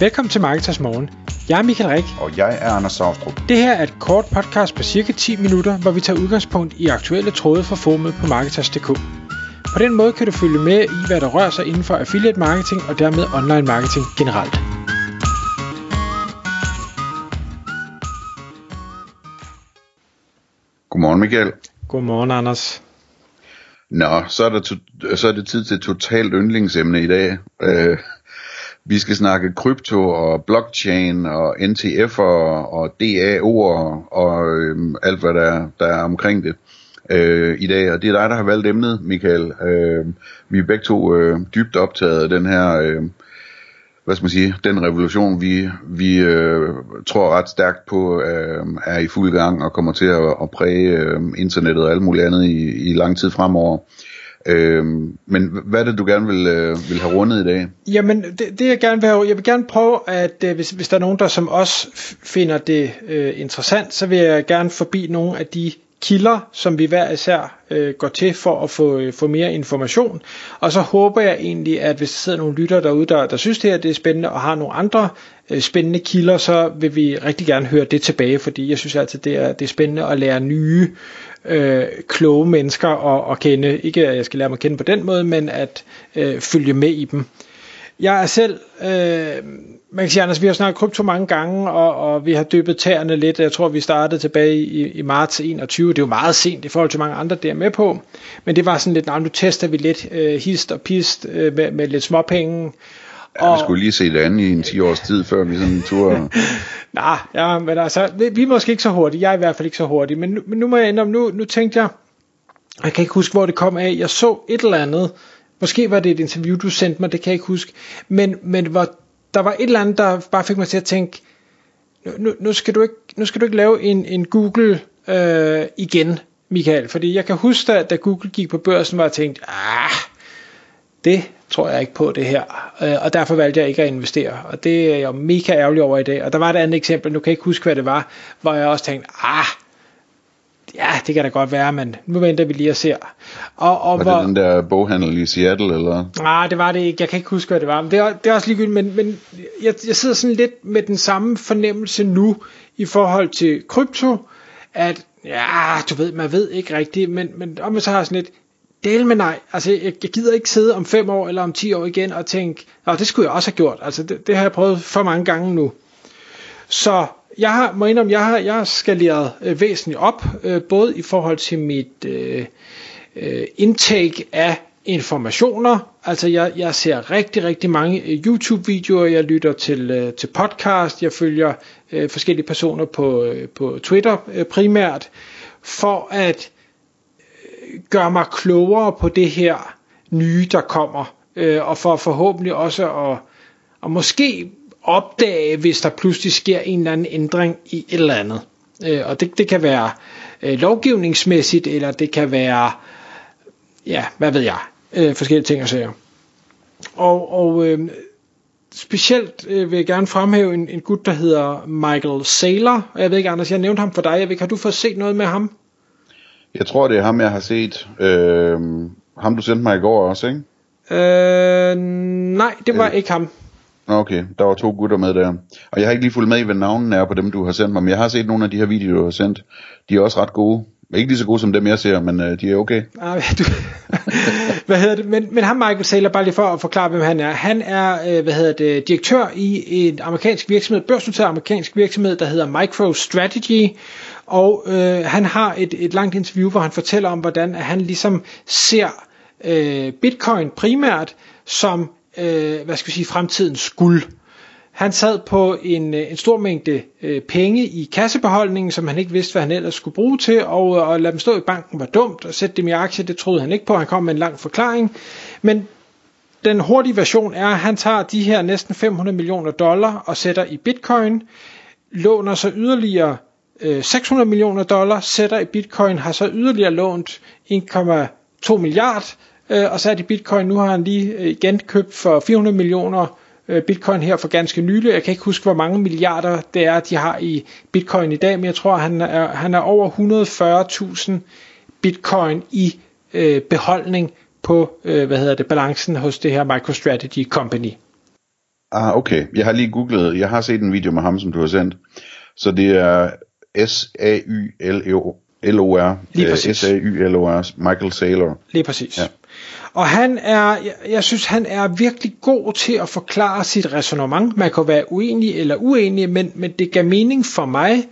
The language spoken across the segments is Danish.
Velkommen til Marketers Morgen. Jeg er Michael Rik. Og jeg er Anders Saustrup. Det her er et kort podcast på cirka 10 minutter, hvor vi tager udgangspunkt i aktuelle tråde fra formet på Marketers.dk. På den måde kan du følge med i, hvad der rører sig inden for affiliate marketing og dermed online marketing generelt. Godmorgen Michael. Godmorgen Anders. Nå, så er, der to- så er det tid til totalt yndlingsemne i dag. Øh, vi skal snakke krypto og blockchain og NTF'er og DAO'er og øhm, alt hvad der, der er omkring det øh, i dag. Og det er dig, der har valgt emnet, Michael. Øh, vi er begge to øh, dybt optaget af den her... Øh, hvad skal man sige, den revolution, vi, vi øh, tror ret stærkt på, øh, er i fuld gang og kommer til at, at præge øh, internettet og alt muligt andet i, i lang tid fremover. Øh, Øhm, men hvad er det, du gerne vil, øh, vil have rundet i dag? Jamen, det, det jeg gerne vil have, jeg vil gerne prøve, at øh, hvis, hvis der er nogen, der som os finder det øh, interessant, så vil jeg gerne forbi nogle af de kilder, som vi hver især øh, går til for at få, øh, få mere information. Og så håber jeg egentlig, at hvis der sidder nogle lyttere derude, der, der synes det her det er spændende, og har nogle andre øh, spændende kilder, så vil vi rigtig gerne høre det tilbage, fordi jeg synes altid, det er, det er spændende at lære nye øh, kloge mennesker at, at kende. Ikke at jeg skal lære mig at kende på den måde, men at øh, følge med i dem. Jeg er selv, øh, man kan sige, Anders, vi har snakket krypto mange gange, og, og vi har dyppet tæerne lidt. Jeg tror, vi startede tilbage i, i marts 21. Det er jo meget sent i forhold til mange andre, der er med på. Men det var sådan lidt, nej, nu tester vi lidt øh, hist og pist øh, med, med lidt småpenge. Ja, vi skulle lige se det andet i en 10 års tid, før vi sådan tur. Nej, ja, men altså, vi, vi er måske ikke så hurtige. Jeg er i hvert fald ikke så hurtig. Men nu, men nu må jeg indrømme, nu, nu tænkte jeg, jeg kan ikke huske, hvor det kom af. Jeg så et eller andet, Måske var det et interview, du sendte mig, det kan jeg ikke huske. Men, men hvor, der var et eller andet, der bare fik mig til at tænke, nu, nu, skal, du ikke, nu skal du ikke lave en, en Google øh, igen, Michael. Fordi jeg kan huske, da, da Google gik på børsen, var jeg tænkt, ah, det tror jeg ikke på det her. Øh, og derfor valgte jeg ikke at investere. Og det er jeg mega ærgerlig over i dag. Og der var et andet eksempel, nu kan jeg ikke huske, hvad det var, hvor jeg også tænkte, ah, ja, det kan da godt være, men nu venter vi lige og ser. Og, og var hvor, det den der boghandel i Seattle, eller? Nej, det var det ikke. Jeg kan ikke huske, hvad det var. Men det er, det er også ligegyldigt, men, men jeg, jeg sidder sådan lidt med den samme fornemmelse nu i forhold til krypto, at ja, du ved, man ved ikke rigtigt, men, men om man så har sådan lidt, del med nej. Altså, jeg, jeg gider ikke sidde om fem år eller om ti år igen og tænke, Nå, det skulle jeg også have gjort. Altså, det, det har jeg prøvet for mange gange nu. Så jeg har, må indrømme, jeg har, jeg har skaleret øh, væsentligt op, øh, både i forhold til mit øh, øh, af informationer. Altså jeg, jeg ser rigtig, rigtig mange øh, YouTube-videoer, jeg lytter til, øh, til podcast, jeg følger øh, forskellige personer på, øh, på Twitter øh, primært, for at øh, gøre mig klogere på det her nye, der kommer, øh, og for forhåbentlig også at, at måske opdage, hvis der pludselig sker en eller anden ændring i et eller andet. Øh, og det, det kan være øh, lovgivningsmæssigt, eller det kan være, ja, hvad ved jeg, øh, forskellige ting og sager. Og, og øh, specielt øh, vil jeg gerne fremhæve en, en gut, der hedder Michael Saylor. Og jeg ved ikke, Anders, jeg nævnte ham for dig. Jeg ved ikke, har du fået set noget med ham? Jeg tror, det er ham, jeg har set. Øh, ham, du sendte mig i går også, ikke? Øh, nej, det var øh. ikke ham. Okay, der var to gutter med der. Og jeg har ikke lige fulgt med i, hvad navnene er på dem, du har sendt mig, men jeg har set nogle af de her videoer, du har sendt. De er også ret gode. Ikke lige så gode som dem, jeg ser, men øh, de er okay. Ah, du, hvad hedder det? Men, men ham Michael Saylor, bare lige for at forklare, hvem han er. Han er, øh, hvad hedder det, direktør i en amerikansk virksomhed, børsnoteret amerikansk virksomhed, der hedder MicroStrategy. Og øh, han har et, et langt interview, hvor han fortæller om, hvordan han ligesom ser øh, Bitcoin primært som øh, hvad skal vi sige, fremtidens guld. Han sad på en, øh, en stor mængde øh, penge i kassebeholdningen, som han ikke vidste, hvad han ellers skulle bruge til, og, øh, at lade dem stå i banken var dumt, og sætte dem i aktier, det troede han ikke på. Han kom med en lang forklaring. Men den hurtige version er, at han tager de her næsten 500 millioner dollar og sætter i bitcoin, låner så yderligere øh, 600 millioner dollar, sætter i bitcoin, har så yderligere lånt 1,2 milliard, øh, og så er det bitcoin, nu har han lige øh, igen købt for 400 millioner øh, bitcoin her for ganske nylig. Jeg kan ikke huske, hvor mange milliarder det er, de har i bitcoin i dag, men jeg tror, han er, han er over 140.000 bitcoin i øh, beholdning på, øh, hvad hedder det, balancen hos det her MicroStrategy Company. Ah, okay. Jeg har lige googlet, jeg har set en video med ham, som du har sendt. Så det er S-A-Y-L-O-R. Lige præcis. S-A-Y-L-O-R. Michael Saylor. Lige præcis. Ja. Og han er, jeg, jeg synes, han er virkelig god til at forklare sit resonemang. Man kan være uenig eller uenig, men, men det gav mening for mig,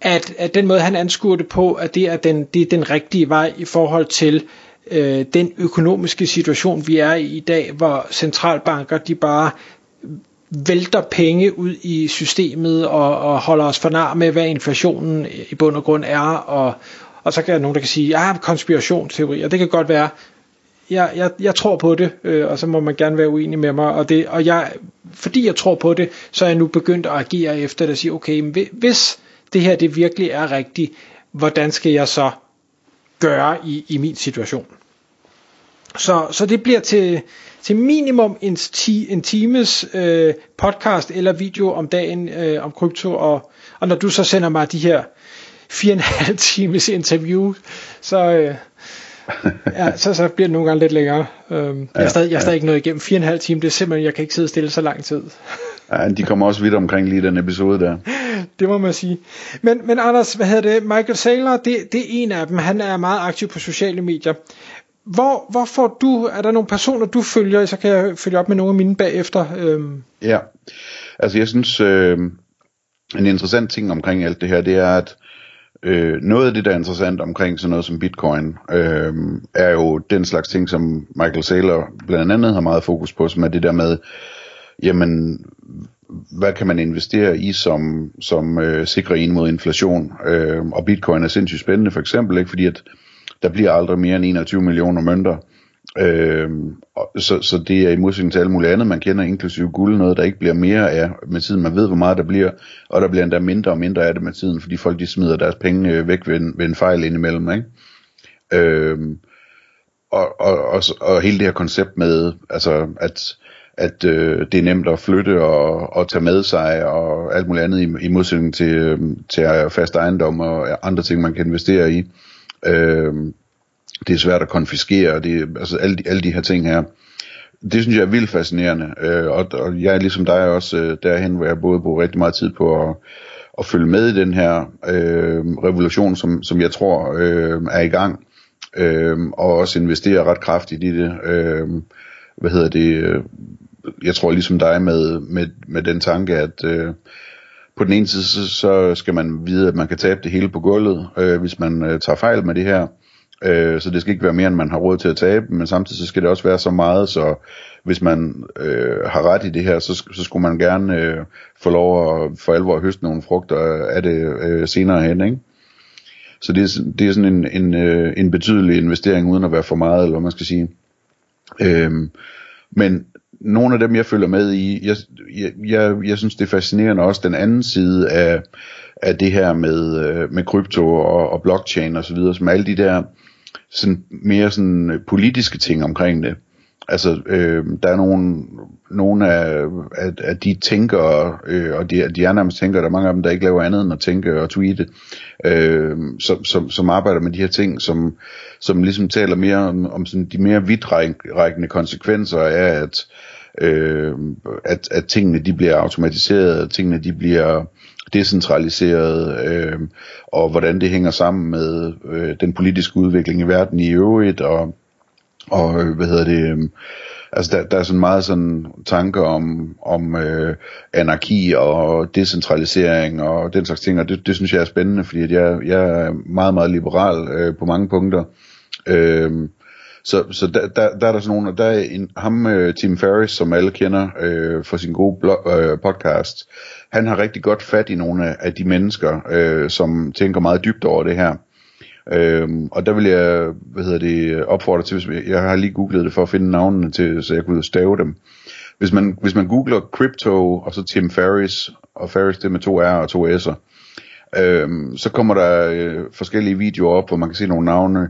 at, at den måde, han anskuer det på, at det er den, det er den rigtige vej i forhold til øh, den økonomiske situation, vi er i i dag, hvor centralbanker de bare vælter penge ud i systemet og, og holder os for nar med, hvad inflationen i bund og grund er, og, og så kan der nogen, der kan sige, ja, konspirationsteorier, det kan godt være, jeg, jeg, jeg tror på det, øh, og så må man gerne være uenig med mig, og, det, og jeg, fordi jeg tror på det, så er jeg nu begyndt at agere efter det, og sige, okay, men hvis det her det virkelig er rigtigt, hvordan skal jeg så gøre i, i min situation? Så, så det bliver til, til minimum en, ti, en times øh, podcast eller video om dagen øh, om krypto, og, og når du så sender mig de her fire og en halv times interview, så, øh, ja, så, så bliver det nogle gange lidt længere. Øhm, jeg, er stadig, jeg er stadig ikke nået igennem fire og en halv time, det er simpelthen, jeg kan ikke sidde stille så lang tid. Ja, de kommer også vidt omkring lige den episode der. det må man sige. Men, men Anders, hvad hedder det? Michael Saylor, det, det er en af dem. Han er meget aktiv på sociale medier. Hvor, hvor får du, er der nogle personer, du følger, så kan jeg følge op med nogle af mine bagefter? Øhm. Ja, altså jeg synes, øh, en interessant ting omkring alt det her, det er, at øh, noget af det, der er interessant omkring sådan noget som bitcoin, øh, er jo den slags ting, som Michael Saylor blandt andet har meget fokus på, som er det der med, jamen, hvad kan man investere i, som, som øh, sikrer en mod inflation? Øh, og bitcoin er sindssygt spændende for eksempel, ikke? fordi at der bliver aldrig mere end 21 millioner mønter. Øh, så, så det er i modsætning til alt muligt andet, man kender, inklusive guld, noget der ikke bliver mere af med tiden. Man ved, hvor meget der bliver, og der bliver endda mindre og mindre af det med tiden, fordi folk de smider deres penge øh, væk ved en, ved en fejl indimellem. Ikke? Øh, og, og, og, og hele det her koncept med, altså at at øh, det er nemt at flytte og, og tage med sig og alt muligt andet i, i modsætning til, øh, til fast ejendom og andre ting, man kan investere i. Øh, det er svært at konfiskere, det, altså alle de, alle de her ting her. Det synes jeg er vildt fascinerende, øh, og, og jeg er ligesom dig også øh, derhen, hvor jeg både bruger rigtig meget tid på at, at følge med i den her øh, revolution, som, som jeg tror øh, er i gang, øh, og også investere ret kraftigt i det. Øh, hvad hedder det? Øh, jeg tror ligesom dig med, med, med den tanke, at øh, på den ene side, så, så skal man vide, at man kan tabe det hele på gulvet, øh, hvis man øh, tager fejl med det her. Øh, så det skal ikke være mere, end man har råd til at tabe, men samtidig så skal det også være så meget, så hvis man øh, har ret i det her, så, så skulle man gerne øh, få lov at for alvor at høste nogle frugter af det øh, senere hen, ikke? Så det er, det er sådan en, en, øh, en betydelig investering, uden at være for meget, eller hvad man skal sige. Øh, men nogle af dem, jeg følger med i, jeg, jeg, jeg, jeg synes, det er fascinerende også den anden side af, af det her med, øh, med krypto og, og blockchain og så videre, som alle de der sådan, mere sådan øh, politiske ting omkring det. Altså, øh, der er nogle, nogle af, af, af de tænkere, øh, og de, de er nærmest tænkere, der er mange af dem, der ikke laver andet end at tænke og tweete, øh, som, som, som arbejder med de her ting, som, som ligesom taler mere om, om sådan de mere vidtrækkende konsekvenser af, at, øh, at, at tingene de bliver automatiseret, at tingene de bliver decentraliseret, øh, og hvordan det hænger sammen med øh, den politiske udvikling i verden i øvrigt, og og øh, hvad hedder det, øh, altså der, der er sådan meget sådan tanker om, om øh, anarki og decentralisering og den slags ting, og det, det synes jeg er spændende, fordi at jeg, jeg er meget, meget liberal øh, på mange punkter. Øh, så, så der, der, der er der sådan nogle, der er en, ham, øh, Tim Ferriss, som alle kender øh, for sin gode blog, øh, podcast, han har rigtig godt fat i nogle af, de mennesker, øh, som tænker meget dybt over det her. Øhm, og der vil jeg, hvad hedder det, opfordre til, hvis jeg har lige googlet det for at finde navnene til, så jeg kunne stave dem. Hvis man, hvis man googler crypto, og så Tim Ferris, og Ferris det med to R og to S'er, øhm, så kommer der øh, forskellige videoer op, hvor man kan se nogle navne,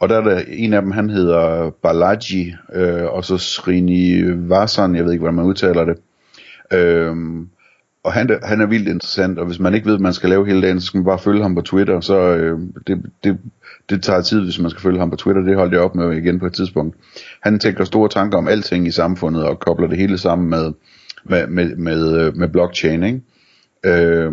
og der er der en af dem, han hedder Balaji, øh, og så Srinivasan, jeg ved ikke, hvordan man udtaler det. Øhm, og han, han er vildt interessant, og hvis man ikke ved, hvad man skal lave hele dagen, så skal man bare følge ham på Twitter, så øh, det, det, det tager tid, hvis man skal følge ham på Twitter, det holdt jeg op med igen på et tidspunkt. Han tænker store tanker om alting i samfundet, og kobler det hele sammen med med, med, med, øh, med blockchain, ikke? Øh,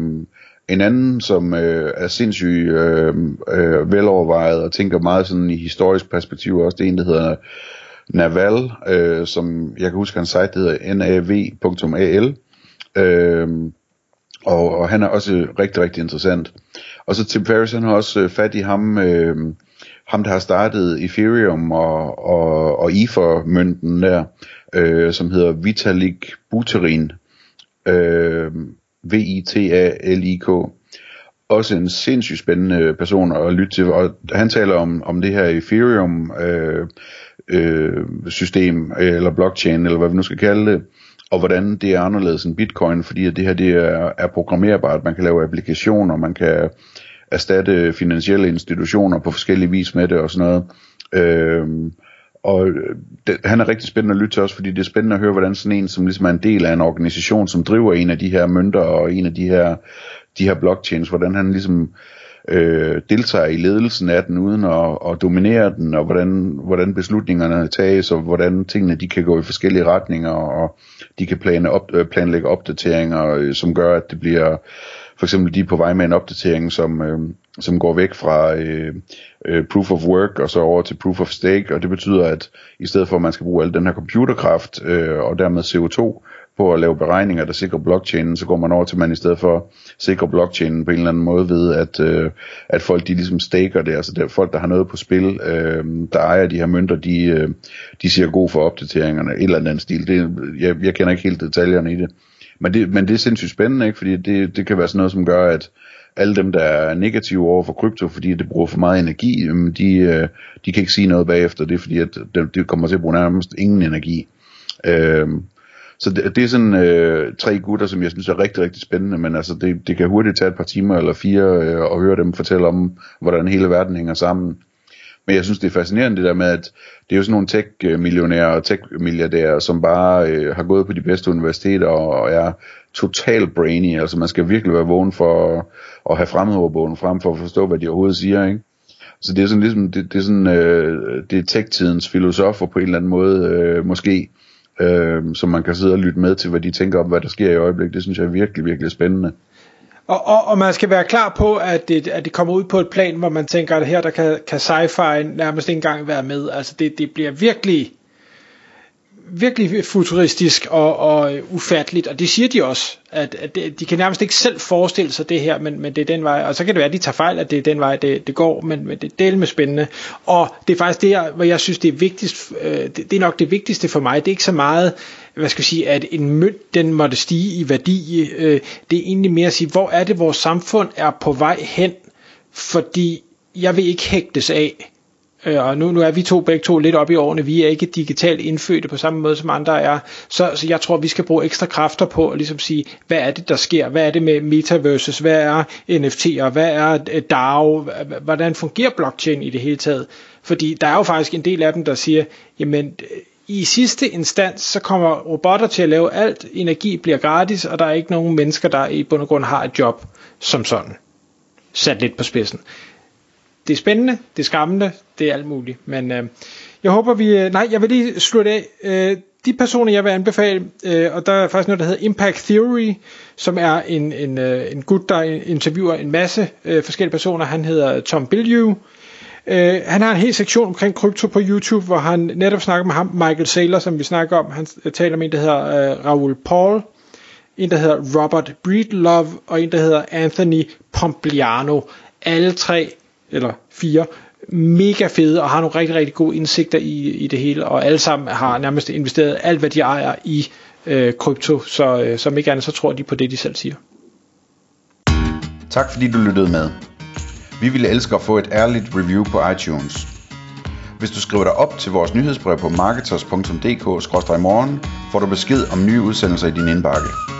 en anden, som øh, er sindssygt øh, øh, velovervejet og tænker meget sådan i historisk perspektiv også, det er en, der hedder Naval, øh, som jeg kan huske, hans site hedder nav.al. Øh, og, og han er også rigtig, rigtig interessant. Og så Tim Ferriss, han har også øh, fat i ham, øh, ham der har startet Ethereum og, og, og Ether-mønten der, øh, som hedder Vitalik Buterin. Øh, V-I-T-A-L-I-K. Også en sindssygt spændende person at lytte til, og han taler om, om det her Ethereum øh, øh, system, eller blockchain, eller hvad vi nu skal kalde det, og hvordan det er anderledes end bitcoin, fordi at det her det er, er programmerbart, man kan lave applikationer, man kan erstatte finansielle institutioner på forskellige vis med det og sådan noget. Øh, og øh, det, han er rigtig spændende at lytte til også, fordi det er spændende at høre, hvordan sådan en, som ligesom er en del af en organisation, som driver en af de her mønter og en af de her, de her blockchains, hvordan han ligesom øh, deltager i ledelsen af den uden at, at dominere den, og hvordan, hvordan beslutningerne tages, og hvordan tingene de kan gå i forskellige retninger, og de kan plane op, øh, planlægge opdateringer, øh, som gør, at det bliver for eksempel de er på vej med en opdatering, som, øh, som går væk fra øh, øh, proof of work og så over til proof of stake, og det betyder, at i stedet for at man skal bruge al den her computerkraft øh, og dermed CO2 på at lave beregninger, der sikrer blockchainen, så går man over til, at man i stedet for sikrer blockchainen på en eller anden måde ved, at, øh, at folk de ligesom staker det, altså det er folk, der har noget på spil, øh, der ejer de her mønter, de, øh, de siger god for opdateringerne, et eller andet stil. Det, jeg, jeg kender ikke helt detaljerne i det. Men det, men det er sindssygt spændende, ikke? fordi det, det kan være sådan noget, som gør, at alle dem, der er negative over for krypto, fordi det bruger for meget energi, de, øh, de kan ikke sige noget bagefter. Det er fordi, at det, kommer til at bruge nærmest ingen energi. Øhm, så det, det er sådan øh, tre gutter, som jeg synes er rigtig, rigtig spændende, men altså det, det kan hurtigt tage et par timer eller fire øh, og høre dem fortælle om, hvordan hele verden hænger sammen. Men jeg synes, det er fascinerende det der med, at det er jo sådan nogle tech-millionærer og tech-milliardærer, som bare øh, har gået på de bedste universiteter og er total brainy. Altså man skal virkelig være vågen for at, at have fremmedordbogen frem for at forstå, hvad de overhovedet siger, ikke? Så det er sådan ligesom, det, det er sådan, øh, det er tech-tidens filosofer på en eller anden måde, øh, måske, øh, som man kan sidde og lytte med til, hvad de tænker om, hvad der sker i øjeblikket. Det synes jeg er virkelig, virkelig spændende. Og, og, og man skal være klar på, at det, at det kommer ud på et plan, hvor man tænker, at her der kan, kan sci-fi nærmest ikke engang være med. Altså det, det bliver virkelig virkelig futuristisk og, og ufatteligt, og det siger de også, at, at de kan nærmest ikke selv forestille sig det her, men, men det er den vej, og så kan det være, at de tager fejl, at det er den vej, det, det går, men, men det er del med spændende, og det er faktisk det, hvor jeg synes, det er vigtigst, øh, det, det er nok det vigtigste for mig, det er ikke så meget, hvad skal jeg sige, at en mønt, den måtte stige i værdi, øh, det er egentlig mere at sige, hvor er det, vores samfund er på vej hen, fordi jeg vil ikke hægtes af, Øh, og nu, nu er vi to begge to lidt op i årene, vi er ikke digitalt indfødte på samme måde som andre er, så, så jeg tror, vi skal bruge ekstra kræfter på at ligesom sige, hvad er det, der sker, hvad er det med metaverses, hvad er NFT'er, hvad er øh, DAO, hvordan fungerer blockchain i det hele taget, fordi der er jo faktisk en del af dem, der siger, jamen øh, i sidste instans, så kommer robotter til at lave alt, energi bliver gratis, og der er ikke nogen mennesker, der i bund og grund har et job som sådan. Sat lidt på spidsen. Det er spændende, det er skræmmende, det er alt muligt. Men øh, jeg håber vi... Øh, nej, jeg vil lige slutte af. Øh, de personer, jeg vil anbefale, øh, og der er faktisk noget, der hedder Impact Theory, som er en, en, øh, en gut, der interviewer en masse øh, forskellige personer. Han hedder Tom Bilyeu. Øh, han har en hel sektion omkring krypto på YouTube, hvor han netop snakker med ham, Michael Saylor, som vi snakker om. Han øh, taler med en, der hedder øh, Raoul Paul, en, der hedder Robert Breedlove, og en, der hedder Anthony Pompliano. Alle tre eller fire, mega fede og har nogle rigtig, rigtig gode indsigter i, i det hele, og alle sammen har nærmest investeret alt, hvad de ejer i øh, krypto, så øh, som ikke andet, så tror de på det, de selv siger. Tak fordi du lyttede med. Vi ville elske at få et ærligt review på iTunes. Hvis du skriver dig op til vores nyhedsbrev på marketers.dk-morgen, får du besked om nye udsendelser i din indbakke.